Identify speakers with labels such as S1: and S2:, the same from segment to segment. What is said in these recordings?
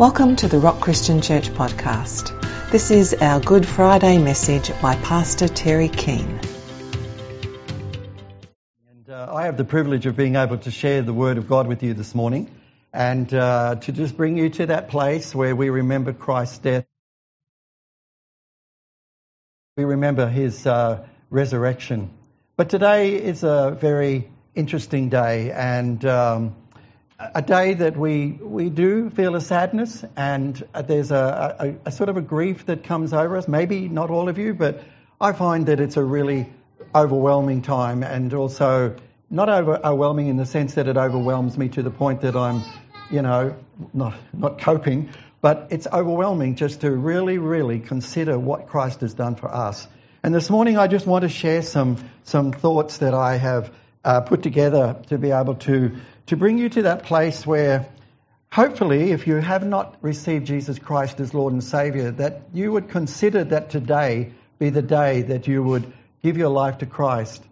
S1: Welcome to the Rock Christian Church podcast. This is our Good Friday message by Pastor Terry Keen.
S2: And uh, I have the privilege of being able to share the Word of God with you this morning and uh, to just bring you to that place where we remember Christ's death. We remember His uh, resurrection. But today is a very interesting day and um, a day that we, we do feel a sadness and there's a, a, a, sort of a grief that comes over us. Maybe not all of you, but I find that it's a really overwhelming time and also not overwhelming in the sense that it overwhelms me to the point that I'm, you know, not, not coping, but it's overwhelming just to really, really consider what Christ has done for us and this morning I just want to share some, some thoughts that I have uh, put together to be able to, to bring you to that place where hopefully if you have not received Jesus Christ as Lord and Saviour, that you would consider that today be the day that you would give your life to Christ.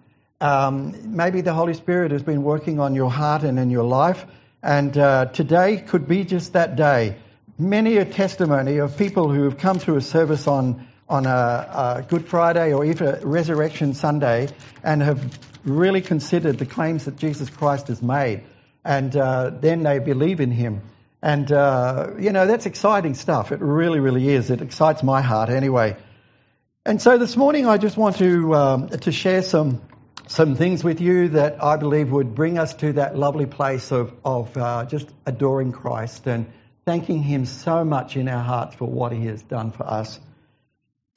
S2: Um, maybe the Holy Spirit has been working on your heart and in your life, and uh, today could be just that day. Many a testimony of people who have come to a service on on a, a, Good Friday or even Resurrection Sunday and have really considered the claims that Jesus Christ has made, and uh, then they believe in Him. And, uh, you know, that's exciting stuff. It really, really is. It excites my heart anyway. And so this morning I just want to, um, to share some, some things with you that I believe would bring us to that lovely place of, of uh, just adoring Christ and thanking Him so much in our hearts for what He has done for us.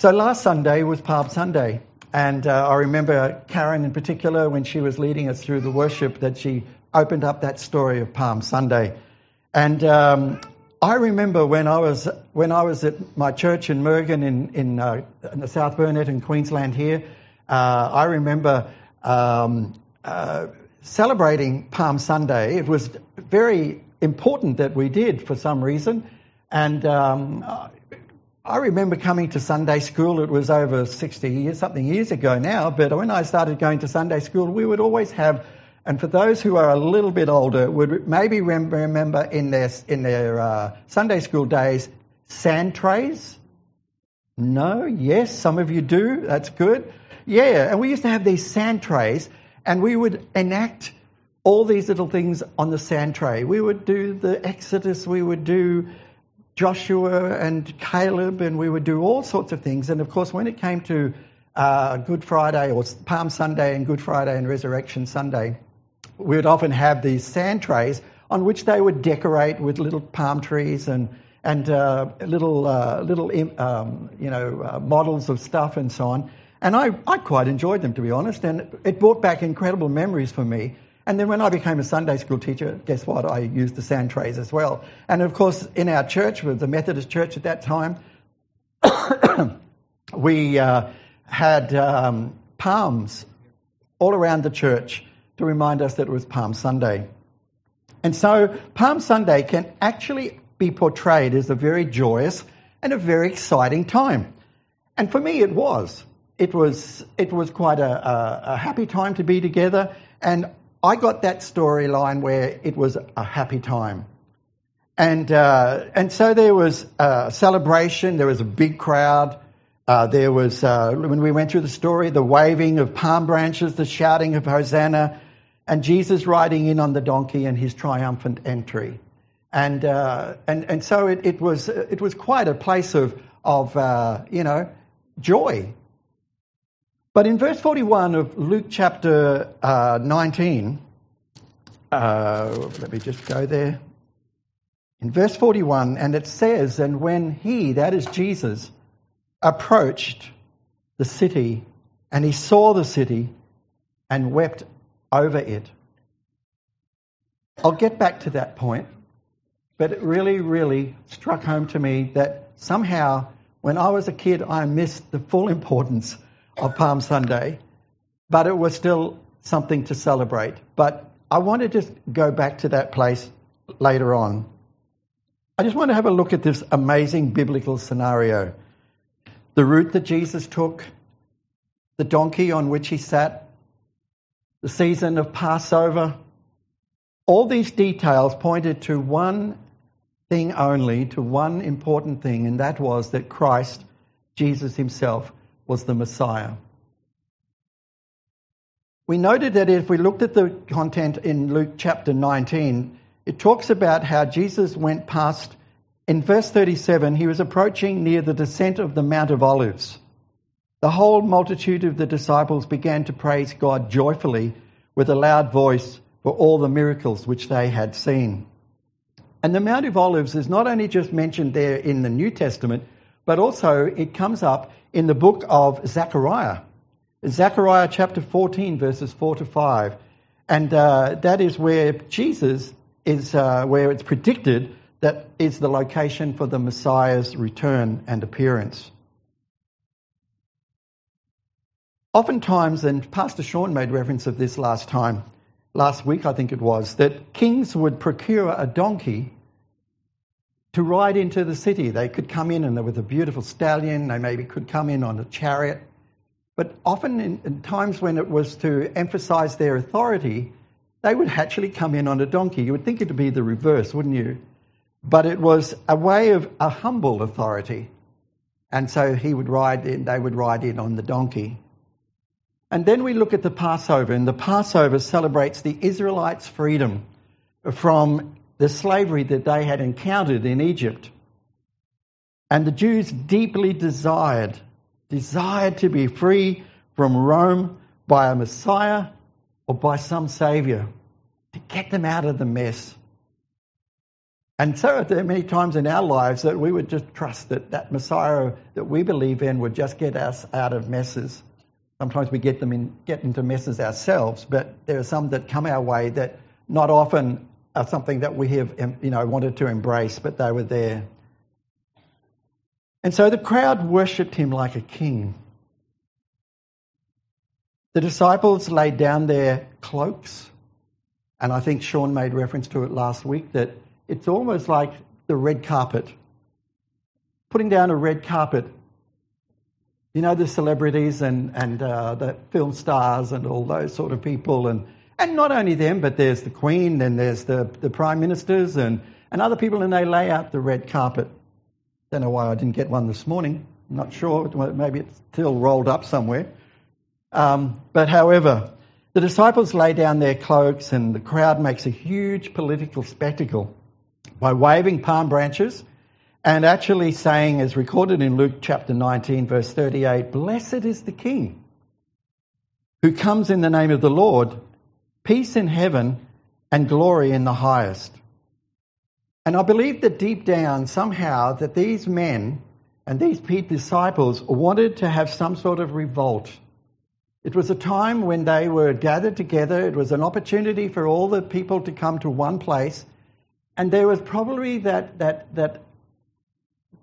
S2: So last Sunday was Palm Sunday, and uh, I remember Karen in particular when she was leading us through the worship that she opened up that story of Palm Sunday, and um, I remember when I was when I was at my church in Murgon in in, uh, in the South Burnett in Queensland here. Uh, I remember um, uh, celebrating Palm Sunday. It was very important that we did for some reason, and um, I remember coming to Sunday school, it was over 60 years, something years ago now, but when I started going to Sunday school, we would always have, and for those who are a little bit older, would maybe remember in their, in their uh, Sunday school days, sand trays. No? Yes? Some of you do? That's good. Yeah, and we used to have these sand trays, and we would enact all these little things on the sand tray. We would do the Exodus, we would do Joshua and Caleb, and we would do all sorts of things. And of course, when it came to uh, Good Friday or Palm Sunday and Good Friday and Resurrection Sunday, we would often have these sand trays on which they would decorate with little palm trees and and uh, little uh, little um, you know uh, models of stuff and so on. And I, I quite enjoyed them to be honest, and it brought back incredible memories for me and then when I became a Sunday school teacher, guess what? I used the sand trays as well. And of course, in our church, the Methodist church at that time, we uh, had um, palms all around the church to remind us that it was Palm Sunday. And so Palm Sunday can actually be portrayed as a very joyous and a very exciting time. And for me, it was. It was, it was quite a, a, a happy time to be together. And I got that storyline where it was a happy time. And, uh, and so there was a celebration, there was a big crowd. Uh, there was, uh, when we went through the story, the waving of palm branches, the shouting of Hosanna, and Jesus riding in on the donkey and his triumphant entry. And, uh, and, and so it, it, was, it was quite a place of, of uh, you know, joy. But in verse 41 of Luke chapter uh, 19, uh, let me just go there. In verse 41, and it says, And when he, that is Jesus, approached the city, and he saw the city and wept over it. I'll get back to that point, but it really, really struck home to me that somehow when I was a kid, I missed the full importance of Palm Sunday, but it was still something to celebrate. But I want to just go back to that place later on. I just want to have a look at this amazing biblical scenario. The route that Jesus took, the donkey on which he sat, the season of Passover, all these details pointed to one thing only to one important thing, and that was that Christ, Jesus himself, was the Messiah. We noted that if we looked at the content in Luke chapter 19, it talks about how Jesus went past, in verse 37, he was approaching near the descent of the Mount of Olives. The whole multitude of the disciples began to praise God joyfully with a loud voice for all the miracles which they had seen. And the Mount of Olives is not only just mentioned there in the New Testament, but also it comes up in the book of Zechariah. Zechariah chapter 14, verses 4 to 5. And uh, that is where Jesus is, uh, where it's predicted that is the location for the Messiah's return and appearance. Oftentimes, and Pastor Sean made reference of this last time, last week I think it was, that kings would procure a donkey to ride into the city. They could come in and with a beautiful stallion, they maybe could come in on a chariot. But often in, in times when it was to emphasize their authority, they would actually come in on a donkey. You would think it would be the reverse, wouldn't you? But it was a way of a humble authority. And so he would ride in, they would ride in on the donkey. And then we look at the Passover, and the Passover celebrates the Israelites' freedom from the slavery that they had encountered in Egypt. And the Jews deeply desired, desired to be free from Rome by a Messiah or by some Savior to get them out of the mess. And so there are many times in our lives that we would just trust that that Messiah that we believe in would just get us out of messes. Sometimes we get them in, get into messes ourselves, but there are some that come our way that not often are something that we have, you know, wanted to embrace, but they were there. And so the crowd worshipped him like a king. The disciples laid down their cloaks, and I think Sean made reference to it last week that it's almost like the red carpet. Putting down a red carpet you know, the celebrities and, and uh, the film stars and all those sort of people. And, and not only them, but there's the Queen and there's the, the Prime Ministers and, and other people, and they lay out the red carpet. Don't know why I didn't get one this morning. I'm not sure. Maybe it's still rolled up somewhere. Um, but however, the disciples lay down their cloaks, and the crowd makes a huge political spectacle by waving palm branches and actually saying, as recorded in Luke chapter 19, verse 38, Blessed is the King who comes in the name of the Lord, peace in heaven and glory in the highest. And I believe that deep down, somehow, that these men and these disciples wanted to have some sort of revolt. It was a time when they were gathered together. It was an opportunity for all the people to come to one place. And there was probably that, that, that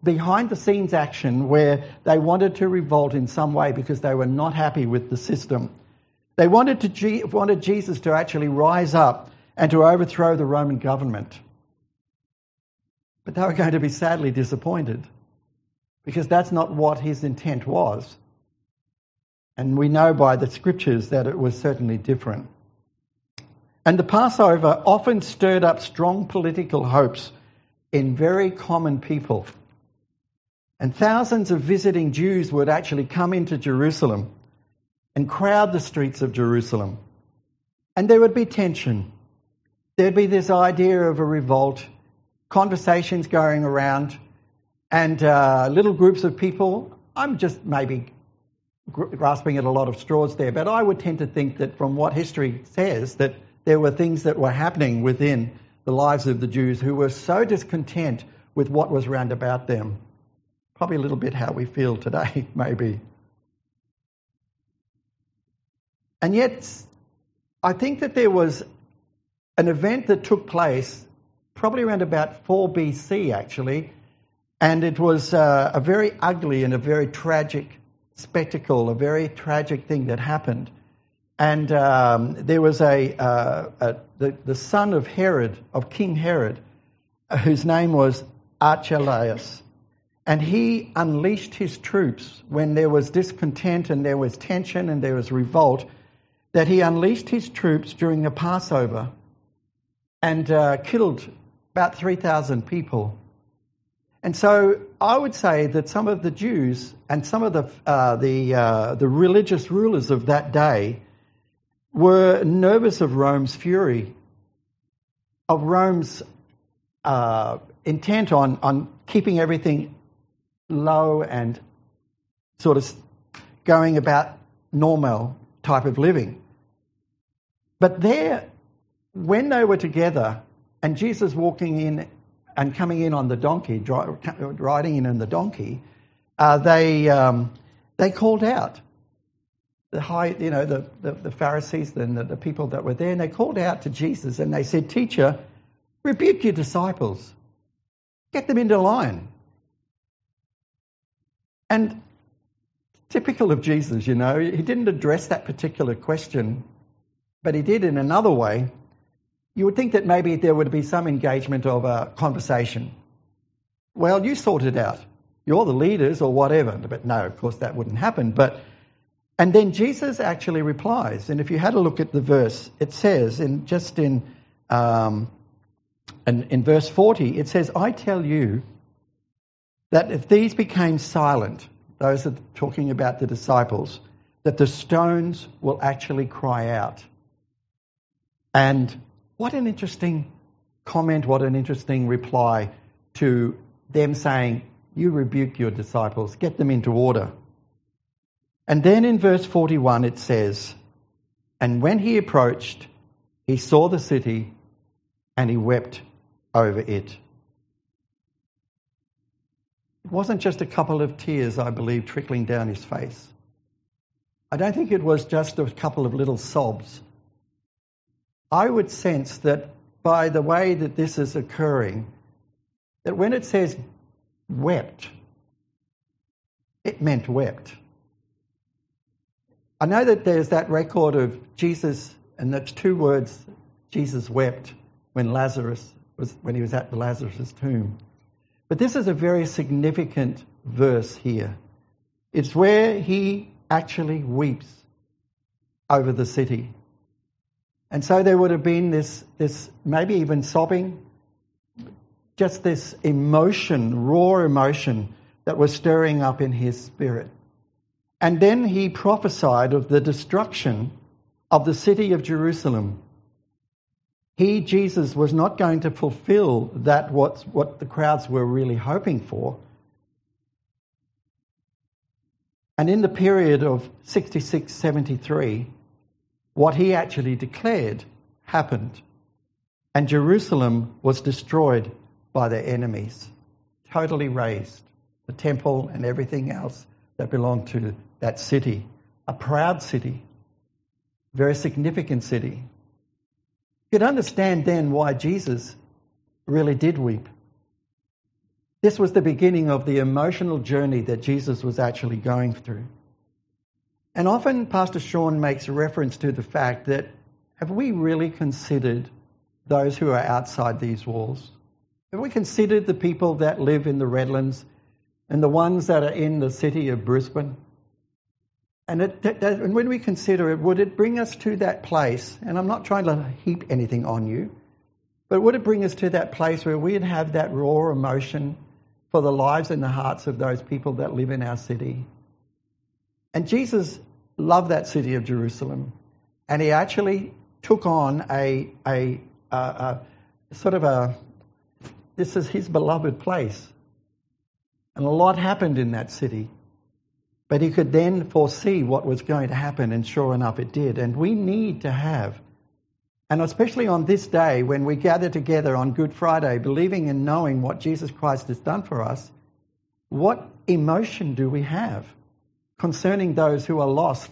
S2: behind the scenes action where they wanted to revolt in some way because they were not happy with the system. They wanted, to, wanted Jesus to actually rise up and to overthrow the Roman government. But they were going to be sadly disappointed because that's not what his intent was. And we know by the scriptures that it was certainly different. And the Passover often stirred up strong political hopes in very common people. And thousands of visiting Jews would actually come into Jerusalem and crowd the streets of Jerusalem. And there would be tension. There'd be this idea of a revolt, conversations going around, and uh, little groups of people. I'm just maybe grasping at a lot of straws there, but I would tend to think that from what history says, that there were things that were happening within the lives of the Jews who were so discontent with what was round about them Probably a little bit how we feel today, maybe. And yet, I think that there was an event that took place probably around about 4 BC, actually, and it was uh, a very ugly and a very tragic spectacle, a very tragic thing that happened. And um, there was a, uh, a the, the, son of Herod, of King Herod, uh, whose name was Archelaus. And he unleashed his troops when there was discontent and there was tension and there was revolt, that he unleashed his troops during the Passover and uh, killed about 3,000 people. And so I would say that some of the Jews and some of the, uh, the, uh, the religious rulers of that day were nervous of Rome's fury, of Rome's uh, intent on, on keeping everything low and sort of going about normal type of living. But there, when they were together, and Jesus walking in and coming in on the donkey, riding in on the donkey, uh, they um, they called out the high, you know, the, the, the Pharisees and the, the people that were there, and they called out to Jesus and they said, "Teacher, rebuke your disciples, get them into line." And typical of Jesus, you know, he didn't address that particular question, but he did in another way. You would think that maybe there would be some engagement of a conversation. Well, you sort it out. You're the leaders or whatever. But no, of course, that wouldn't happen. But and then Jesus actually replies. And if you had a look at the verse, it says in just in um, in, in verse 40, it says, "I tell you that if these became silent, those are talking about the disciples, that the stones will actually cry out. And what an interesting comment, what an interesting reply to them saying, You rebuke your disciples, get them into order. And then in verse 41 it says, And when he approached, he saw the city and he wept over it. It wasn't just a couple of tears, I believe, trickling down his face. I don't think it was just a couple of little sobs. I would sense that by the way that this is occurring, that when it says wept, it meant wept. I know that there's that record of Jesus, and that's two words Jesus wept when Lazarus was when he was at the Lazarus' tomb. But this is a very significant verse here. It's where he actually weeps over the city. And so there would have been this, this maybe even sobbing, just this emotion, raw emotion that was stirring up in his spirit. And then he prophesied of the destruction of the city of Jerusalem he, Jesus, was not going to fulfill that what, what the crowds were really hoping for. And in the period of 66 73, what he actually declared happened. And Jerusalem was destroyed by their enemies, totally razed. The temple and everything else that belonged to that city. A proud city, very significant city. You could understand then why Jesus really did weep. This was the beginning of the emotional journey that Jesus was actually going through. And often Pastor Sean makes reference to the fact that have we really considered those who are outside these walls? Have we considered the people that live in the Redlands and the ones that are in the city of Brisbane? And, it, and when we consider it, would it bring us to that place? And I'm not trying to heap anything on you, but would it bring us to that place where we'd have that raw emotion for the lives and the hearts of those people that live in our city? And Jesus loved that city of Jerusalem, and he actually took on a, a, a, a sort of a this is his beloved place. And a lot happened in that city. But he could then foresee what was going to happen, and sure enough, it did. And we need to have, and especially on this day when we gather together on Good Friday, believing and knowing what Jesus Christ has done for us, what emotion do we have concerning those who are lost,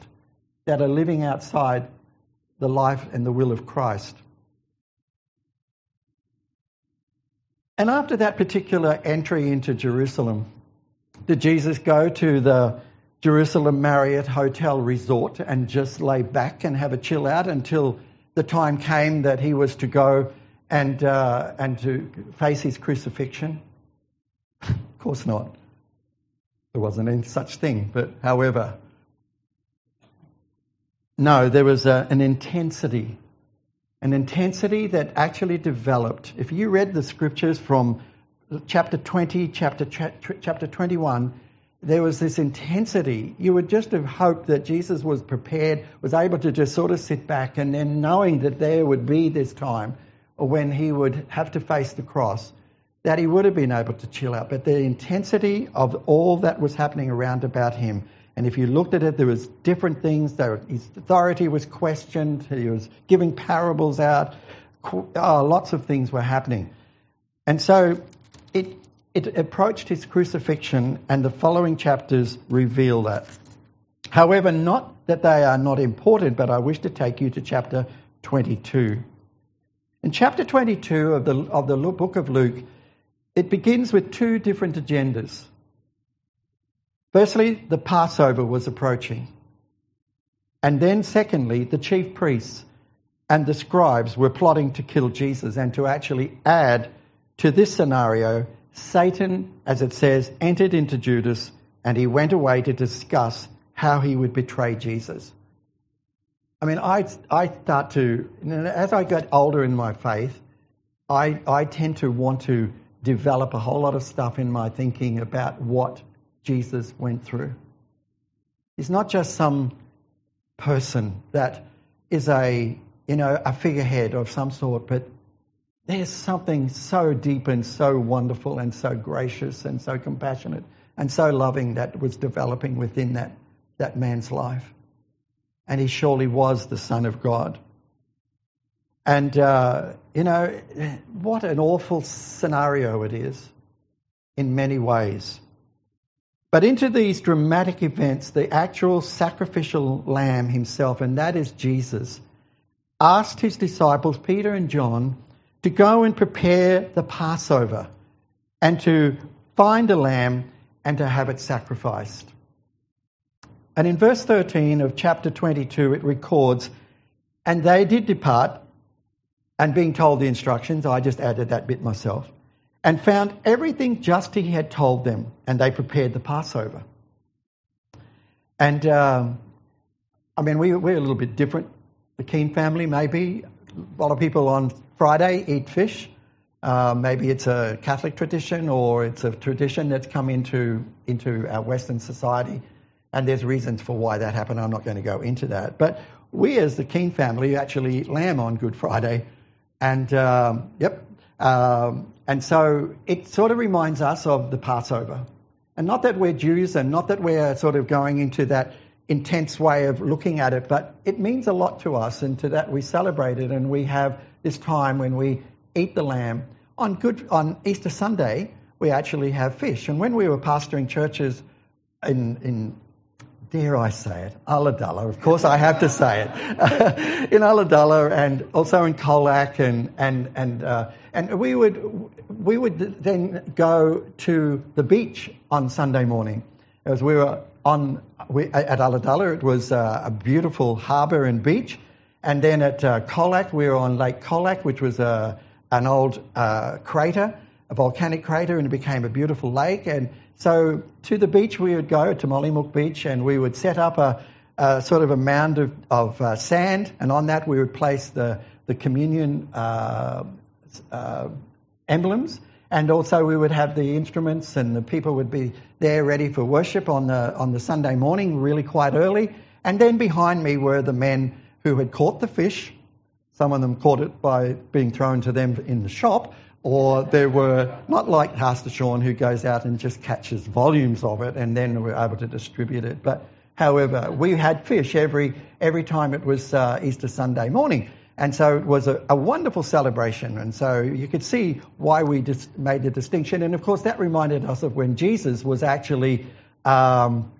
S2: that are living outside the life and the will of Christ? And after that particular entry into Jerusalem, did Jesus go to the Jerusalem Marriott Hotel Resort and just lay back and have a chill out until the time came that he was to go and, uh, and to face his crucifixion? of course not. There wasn't any such thing, but however. No, there was a, an intensity an intensity that actually developed. If you read the scriptures from chapter 20, chapter, chapter 21, there was this intensity. You would just have hoped that Jesus was prepared, was able to just sort of sit back, and then knowing that there would be this time when he would have to face the cross, that he would have been able to chill out. But the intensity of all that was happening around about him, and if you looked at it, there was different things. His authority was questioned. He was giving parables out. Oh, lots of things were happening. And so it, it approached his crucifixion, and the following chapters reveal that. However, not that they are not important, but I wish to take you to chapter 22. In chapter 22 of the, of the book of Luke, it begins with two different agendas. Firstly, the Passover was approaching. And then, secondly, the chief priests and the scribes were plotting to kill Jesus and to actually add to this scenario Satan, as it says, entered into Judas and he went away to discuss how he would betray Jesus. I mean, I, I start to, as I get older in my faith, I, I tend to want to develop a whole lot of stuff in my thinking about what Jesus went through. He's not just some person that is a, you know, a figurehead of some sort, but there's something so deep and so wonderful and so gracious and so compassionate and so loving that was developing within that, that man's life. And he surely was the Son of God. And, uh, you know, what an awful scenario it is in many ways. But into these dramatic events, the actual sacrificial lamb himself, and that is Jesus, asked his disciples, Peter and John, to go and prepare the Passover and to find a lamb and to have it sacrificed. And in verse 13 of chapter 22, it records, And they did depart, and being told the instructions, I just added that bit myself, and found everything just he had told them, and they prepared the Passover. And um, I mean, we, we're a little bit different. The Keen family, maybe. A lot of people on Friday eat fish. Uh, maybe it's a Catholic tradition or it's a tradition that's come into, into our Western society. And there's reasons for why that happened. I'm not going to go into that. But we, as the Keen family, actually eat lamb on Good Friday. And, um, yep. Um, and so it sort of reminds us of the Passover. And not that we're Jews and not that we're sort of going into that intense way of looking at it, but it means a lot to us. And to that we celebrate it and we have this time when we eat the lamb. On, good, on Easter Sunday, we actually have fish. And when we were pastoring churches in, in dare I say it, Ulladulla, of course I have to say it, in Ulladulla and also in Colac and, and, and, uh, and we, would, we would then go to the beach on Sunday morning. As we were on, we, at Ulladulla, it was uh, a beautiful harbour and beach. And then at uh, Colac, we were on Lake Colac, which was a, an old uh, crater, a volcanic crater, and it became a beautiful lake. And so to the beach we would go, to Mollymook Beach, and we would set up a, a sort of a mound of, of uh, sand, and on that we would place the, the communion uh, uh, emblems. And also we would have the instruments, and the people would be there ready for worship on the, on the Sunday morning, really quite early. And then behind me were the men who had caught the fish. Some of them caught it by being thrown to them in the shop, or there were not like Pastor Sean who goes out and just catches volumes of it and then we're able to distribute it. But however, we had fish every every time it was uh, Easter Sunday morning. And so it was a, a, wonderful celebration. And so you could see why we just made the distinction. And of course, that reminded us of when Jesus was actually um,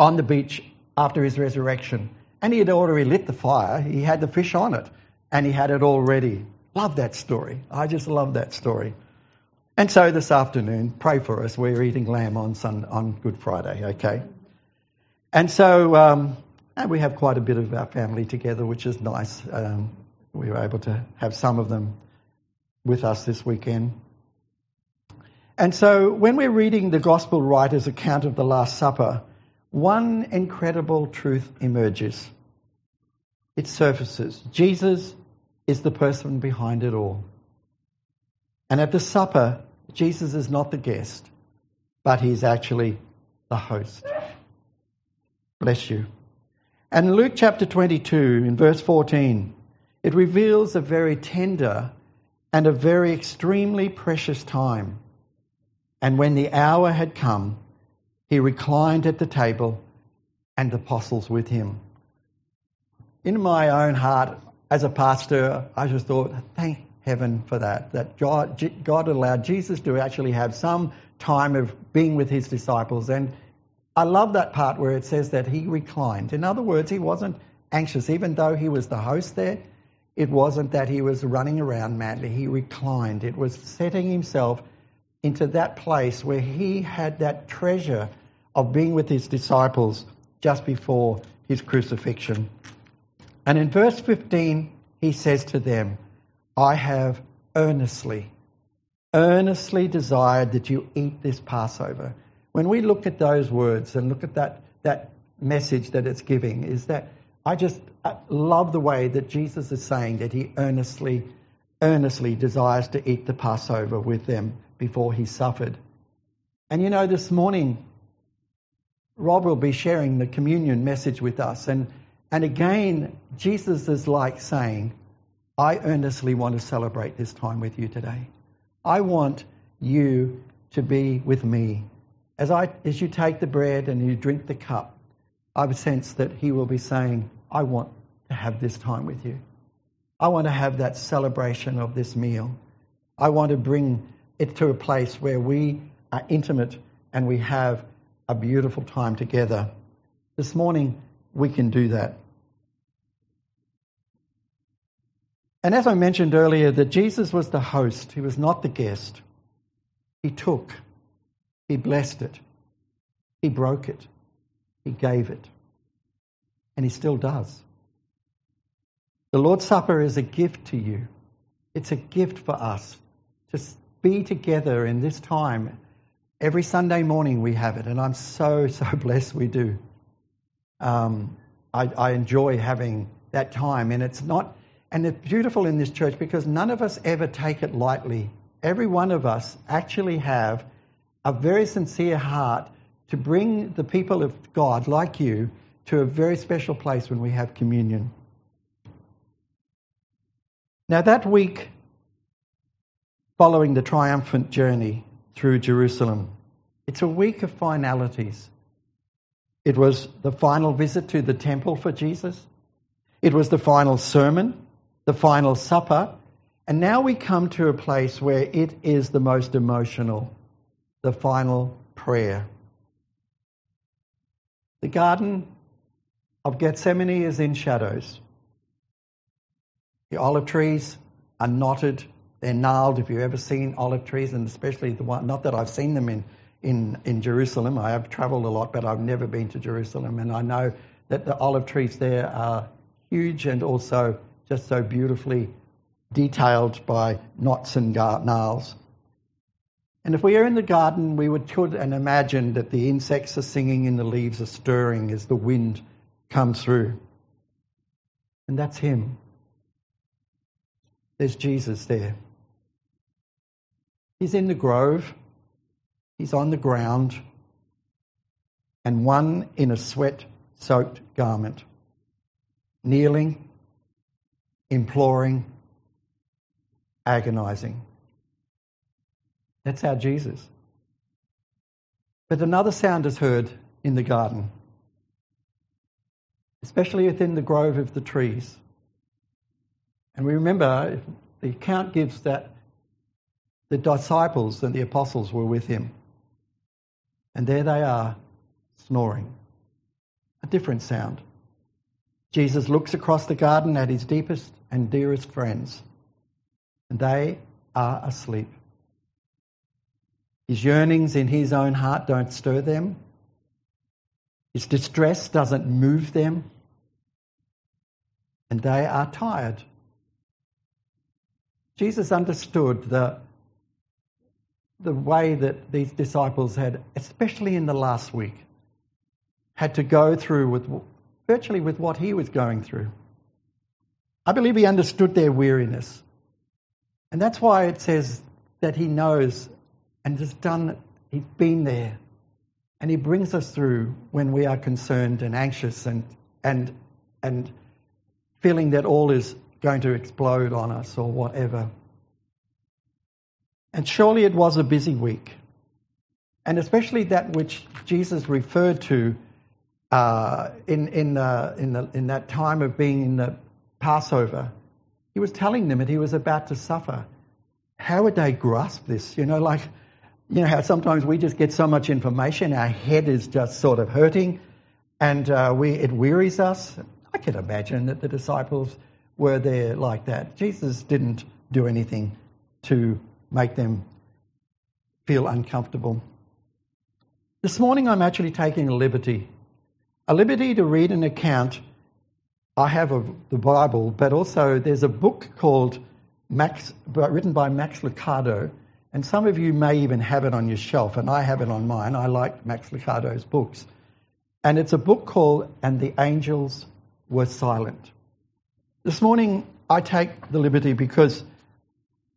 S2: on the beach after his resurrection. And he had already lit the fire, he had the fish on it, and he had it all ready. Love that story. I just love that story. And so this afternoon, pray for us. We're eating lamb on, Sun, on Good Friday, okay? And so um, and we have quite a bit of our family together, which is nice. Um, we were able to have some of them with us this weekend. And so when we're reading the Gospel writer's account of the Last Supper, one incredible truth emerges. It surfaces. Jesus is the person behind it all. And at the supper, Jesus is not the guest, but he's actually the host. Bless you. And Luke chapter 22, in verse 14, it reveals a very tender and a very extremely precious time. And when the hour had come, he reclined at the table and the apostles with him. In my own heart, as a pastor, I just thought, thank heaven for that, that God, God allowed Jesus to actually have some time of being with his disciples. And I love that part where it says that he reclined. In other words, he wasn't anxious, even though he was the host there. It wasn't that he was running around madly. He reclined. It was setting himself into that place where he had that treasure of being with his disciples just before his crucifixion. And in verse 15, he says to them, I have earnestly, earnestly desired that you eat this Passover. When we look at those words and look at that, that message that it's giving, is that I just uh, love the way that Jesus is saying that he earnestly, earnestly desires to eat the Passover with them before he suffered. And you know, this morning, Rob will be sharing the communion message with us. And, and again, Jesus is like saying, I earnestly want to celebrate this time with you today. I want you to be with me. As, I, as you take the bread and you drink the cup, I've sense that he will be saying, I want to have this time with you. I want to have that celebration of this meal. I want to bring it to a place where we are intimate and we have a beautiful time together. This morning, we can do that. And as I mentioned earlier, that Jesus was the host, he was not the guest. He took, he blessed it, he broke it, he gave it, and he still does. The Lord's Supper is a gift to you. It's a gift for us to be together in this time. Every Sunday morning we have it, and I'm so, so blessed we do. Um, I, I enjoy having that time, and it's not and it's beautiful in this church because none of us ever take it lightly. Every one of us actually have a very sincere heart to bring the people of God, like you, to a very special place when we have communion. Now, that week following the triumphant journey through Jerusalem, it's a week of finalities. It was the final visit to the temple for Jesus. It was the final sermon the final supper. And now we come to a place where it is the most emotional, the final prayer. The Garden of Gethsemane is in shadows. The olive trees are knotted, they're gnarled. If you've ever seen olive trees, and especially the one, not that I've seen them in, in, in Jerusalem, I have traveled a lot, but I've never been to Jerusalem, and I know that the olive trees there are huge and also just so beautifully detailed by knots and gnarls. And if we are in the garden, we would could and imagine that the insects are singing and the leaves are stirring as the wind comes through. And that's him. There's Jesus there. He's in the grove. He's on the ground. And one in a sweat soaked garment, kneeling imploring, agonizing. That's our Jesus. But another sound is heard in the garden, especially within the grove of the trees. And we remember the account gives that the disciples and the apostles were with him. And there they are, snoring. A different sound. Jesus looks across the garden at his deepest and dearest friends, and they are asleep. His yearnings in his own heart don't stir them. His distress doesn't move them. And they are tired. Jesus understood the, the way that these disciples had, especially in the last week, had to go through with virtually with what he was going through. I believe he understood their weariness. And that's why it says that he knows and has done, he's been there. And he brings us through when we are concerned and anxious and, and, and feeling that all is going to explode on us or whatever. And surely it was a busy week. And especially that which Jesus referred to uh, in, in, uh, in, the, in that time of being in the Passover. He was telling them that he was about to suffer. How would they grasp this? You know, like, you know how sometimes we just get so much information, our head is just sort of hurting, and uh, we, it wearies us. I can imagine that the disciples were there like that. Jesus didn't do anything to make them feel uncomfortable. This morning I'm actually taking a liberty. A liberty to read an account I have of the Bible, but also there's a book called Max, written by Max Lucado, and some of you may even have it on your shelf, and I have it on mine. I like Max Lucado's books. And it's a book called And the Angels Were Silent. This morning I take the liberty because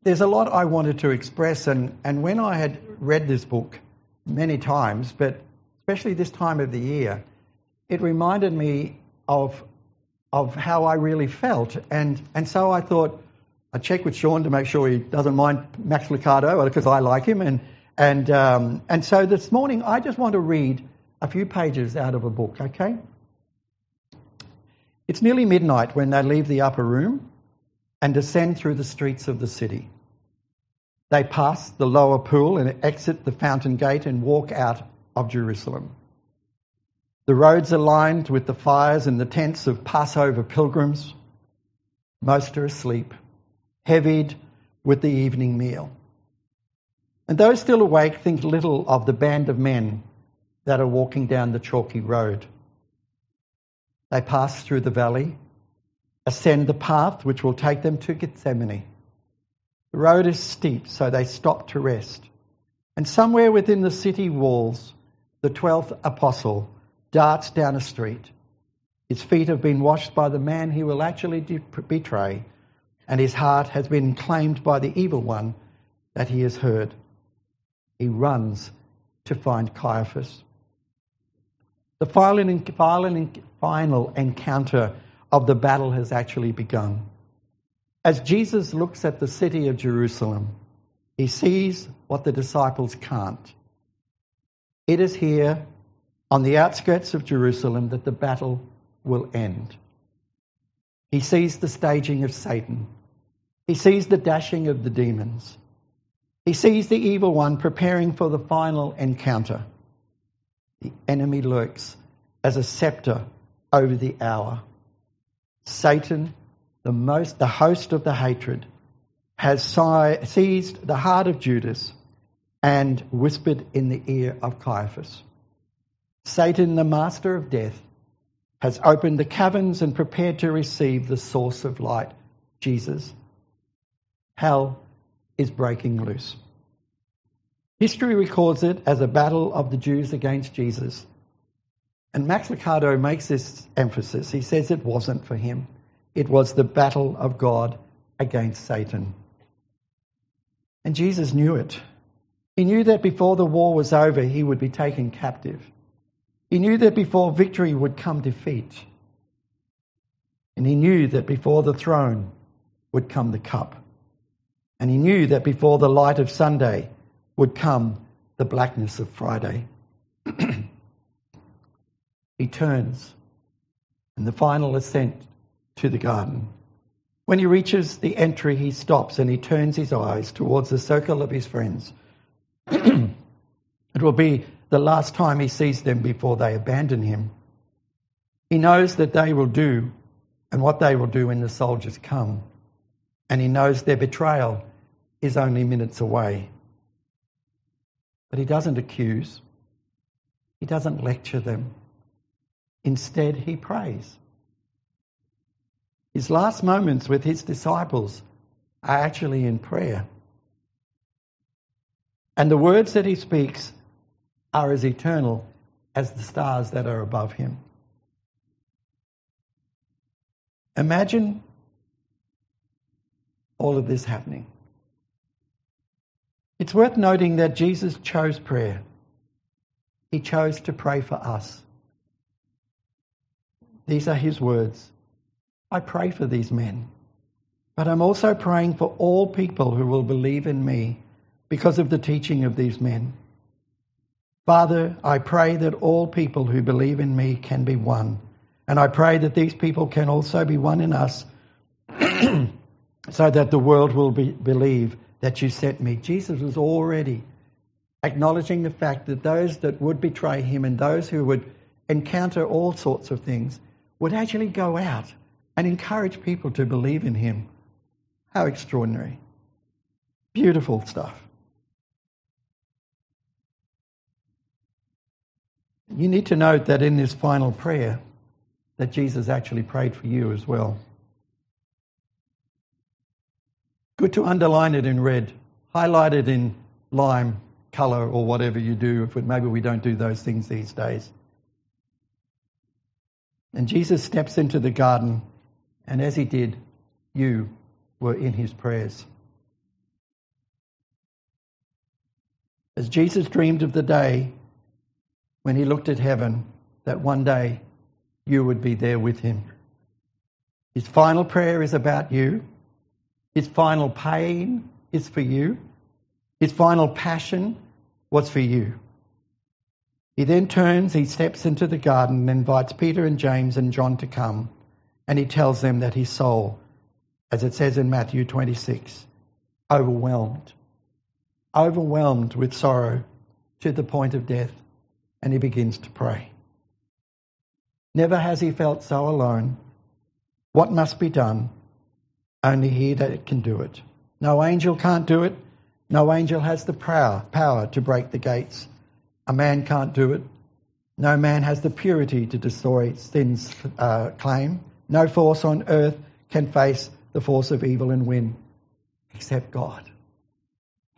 S2: there's a lot I wanted to express, and, and when I had read this book many times, but especially this time of the year, it reminded me of, of how I really felt. And, and so I thought, I check with Sean to make sure he doesn't mind Max Lucado because I like him. And, and, um, and so this morning I just want to read a few pages out of a book, okay? It's nearly midnight when they leave the upper room and descend through the streets of the city. They pass the lower pool and exit the fountain gate and walk out of Jerusalem. The roads are lined with the fires and the tents of Passover pilgrims. Most are asleep, heavied with the evening meal. And those still awake think little of the band of men that are walking down the chalky road. They pass through the valley, ascend the path which will take them to Gethsemane. The road is steep, so they stop to rest. And somewhere within the city walls, the twelfth apostle darts down a street. His feet have been washed by the man he will actually betray, and his heart has been claimed by the evil one that he has heard. He runs to find Caiaphas. The final final encounter of the battle has actually begun. As Jesus looks at the city of Jerusalem, he sees what the disciples can't. It is here on the outskirts of Jerusalem that the battle will end. He sees the staging of Satan. He sees the dashing of the demons. He sees the evil one preparing for the final encounter. The enemy lurks as a scepter over the hour. Satan, the most, the host of the hatred, has seized the heart of Judas and whispered in the ear of Caiaphas. Satan, the master of death, has opened the caverns and prepared to receive the source of light, Jesus. Hell is breaking loose. History records it as a battle of the Jews against Jesus. And Max Lucado makes this emphasis. He says it wasn't for him, it was the battle of God against Satan. And Jesus knew it. He knew that before the war was over, he would be taken captive. He knew that before victory would come defeat. And he knew that before the throne would come the cup. And he knew that before the light of Sunday would come the blackness of Friday. he turns in the final ascent to the garden. When he reaches the entry, he stops and he turns his eyes towards the circle of his friends. it will be the last time he sees them before they abandon him. He knows that they will do and what they will do when the soldiers come. And he knows their betrayal is only minutes away. But he doesn't accuse, he doesn't lecture them. Instead, he prays. His last moments with his disciples are actually in prayer. And the words that he speaks are as eternal as the stars that are above him. Imagine all of this happening. It's worth noting that Jesus chose prayer. He chose to pray for us. These are his words. I pray for these men, but I'm also praying for all people who will believe in me because of the teaching of these men. Father, I pray that all people who believe in me can be one. And I pray that these people can also be one in us so that the world will be, believe that you sent me. Jesus was already acknowledging the fact that those that would betray him and those who would encounter all sorts of things would actually go out and encourage people to believe in him. How extraordinary. Beautiful stuff. You need to note that in this final prayer that Jesus actually prayed for you as well. Good to underline it in red, highlight it in lime colour or whatever you do. If maybe we don't do those things these days. And Jesus steps into the garden, and as he did, you were in his prayers. As Jesus dreamed of the day when he looked at heaven that one day you would be there with him. His final prayer is about you. His final pain is for you. His final passion was for you. He then turns, he steps into the garden and invites Peter and James and John to come, and he tells them that his soul, as it says in Matthew 26, overwhelmed, overwhelmed with sorrow to the point of death, and he begins to pray. Never has he felt so alone. What must be done? Only he that can do it. No angel can't do it. No angel has the power, to break the gates. A man can't do it. No man has the purity to destroy sin's uh, claim. No force on earth can face the force of evil and win, except God.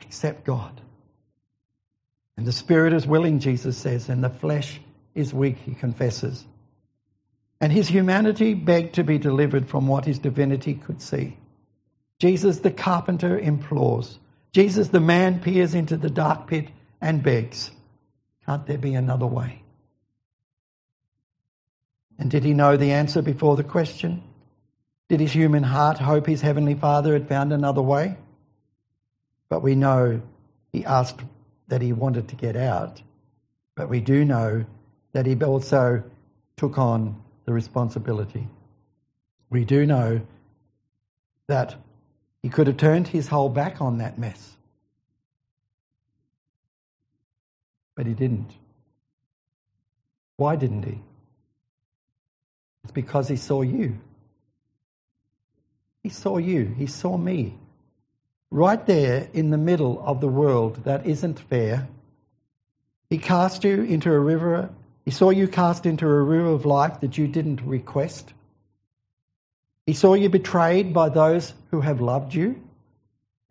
S2: Except God. And the spirit is willing, Jesus says, and the flesh is weak, he confesses. And his humanity begged to be delivered from what his divinity could see. Jesus the carpenter implores. Jesus the man peers into the dark pit and begs, Can't there be another way? And did he know the answer before the question? Did his human heart hope his heavenly Father had found another way? But we know he asked that he wanted to get out. But we do know that he also took on the responsibility. We do know that he could have turned his whole back on that mess. But he didn't. Why didn't he? Because he saw you. He saw you. He saw me. Right there in the middle of the world that isn't fair. He cast you into a river he saw you cast into a river of life that you didn't request. He saw you betrayed by those who have loved you.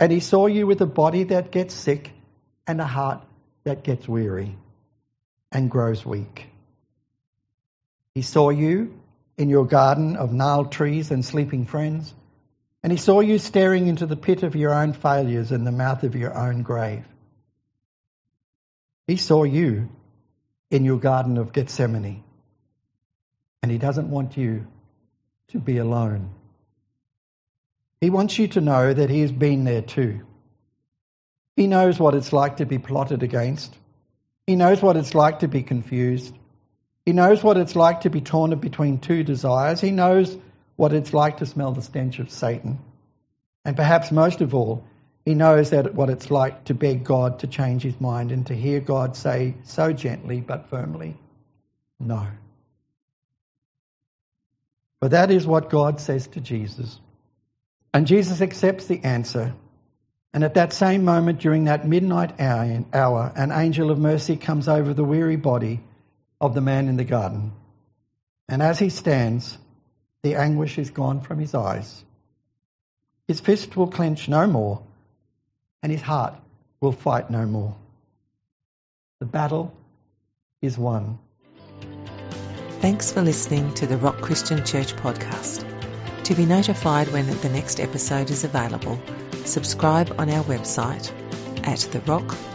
S2: And he saw you with a body that gets sick and a heart that gets weary and grows weak. He saw you in your garden of gnarled trees and sleeping friends. And he saw you staring into the pit of your own failures and the mouth of your own grave. He saw you in your Garden of Gethsemane. And He doesn't want you to be alone. He wants you to know that He has been there too. He knows what it's like to be plotted against. He knows what it's like to be confused. He knows what it's like to be torn between two desires. He knows what it's like to smell the stench of Satan. And perhaps most of all, he knows that what it's like to beg God to change his mind and to hear God say so gently but firmly, no. But that is what God says to Jesus. And Jesus accepts the answer. And at that same moment, during that midnight hour, an angel of mercy comes over the weary body of the man in the garden. And as he stands, the anguish is gone from his eyes. His fist will clench no more and his heart will fight no more. The battle is won.
S1: Thanks for listening to the Rock Christian Church podcast. To be notified when the next episode is available, subscribe on our website at therock.org.au.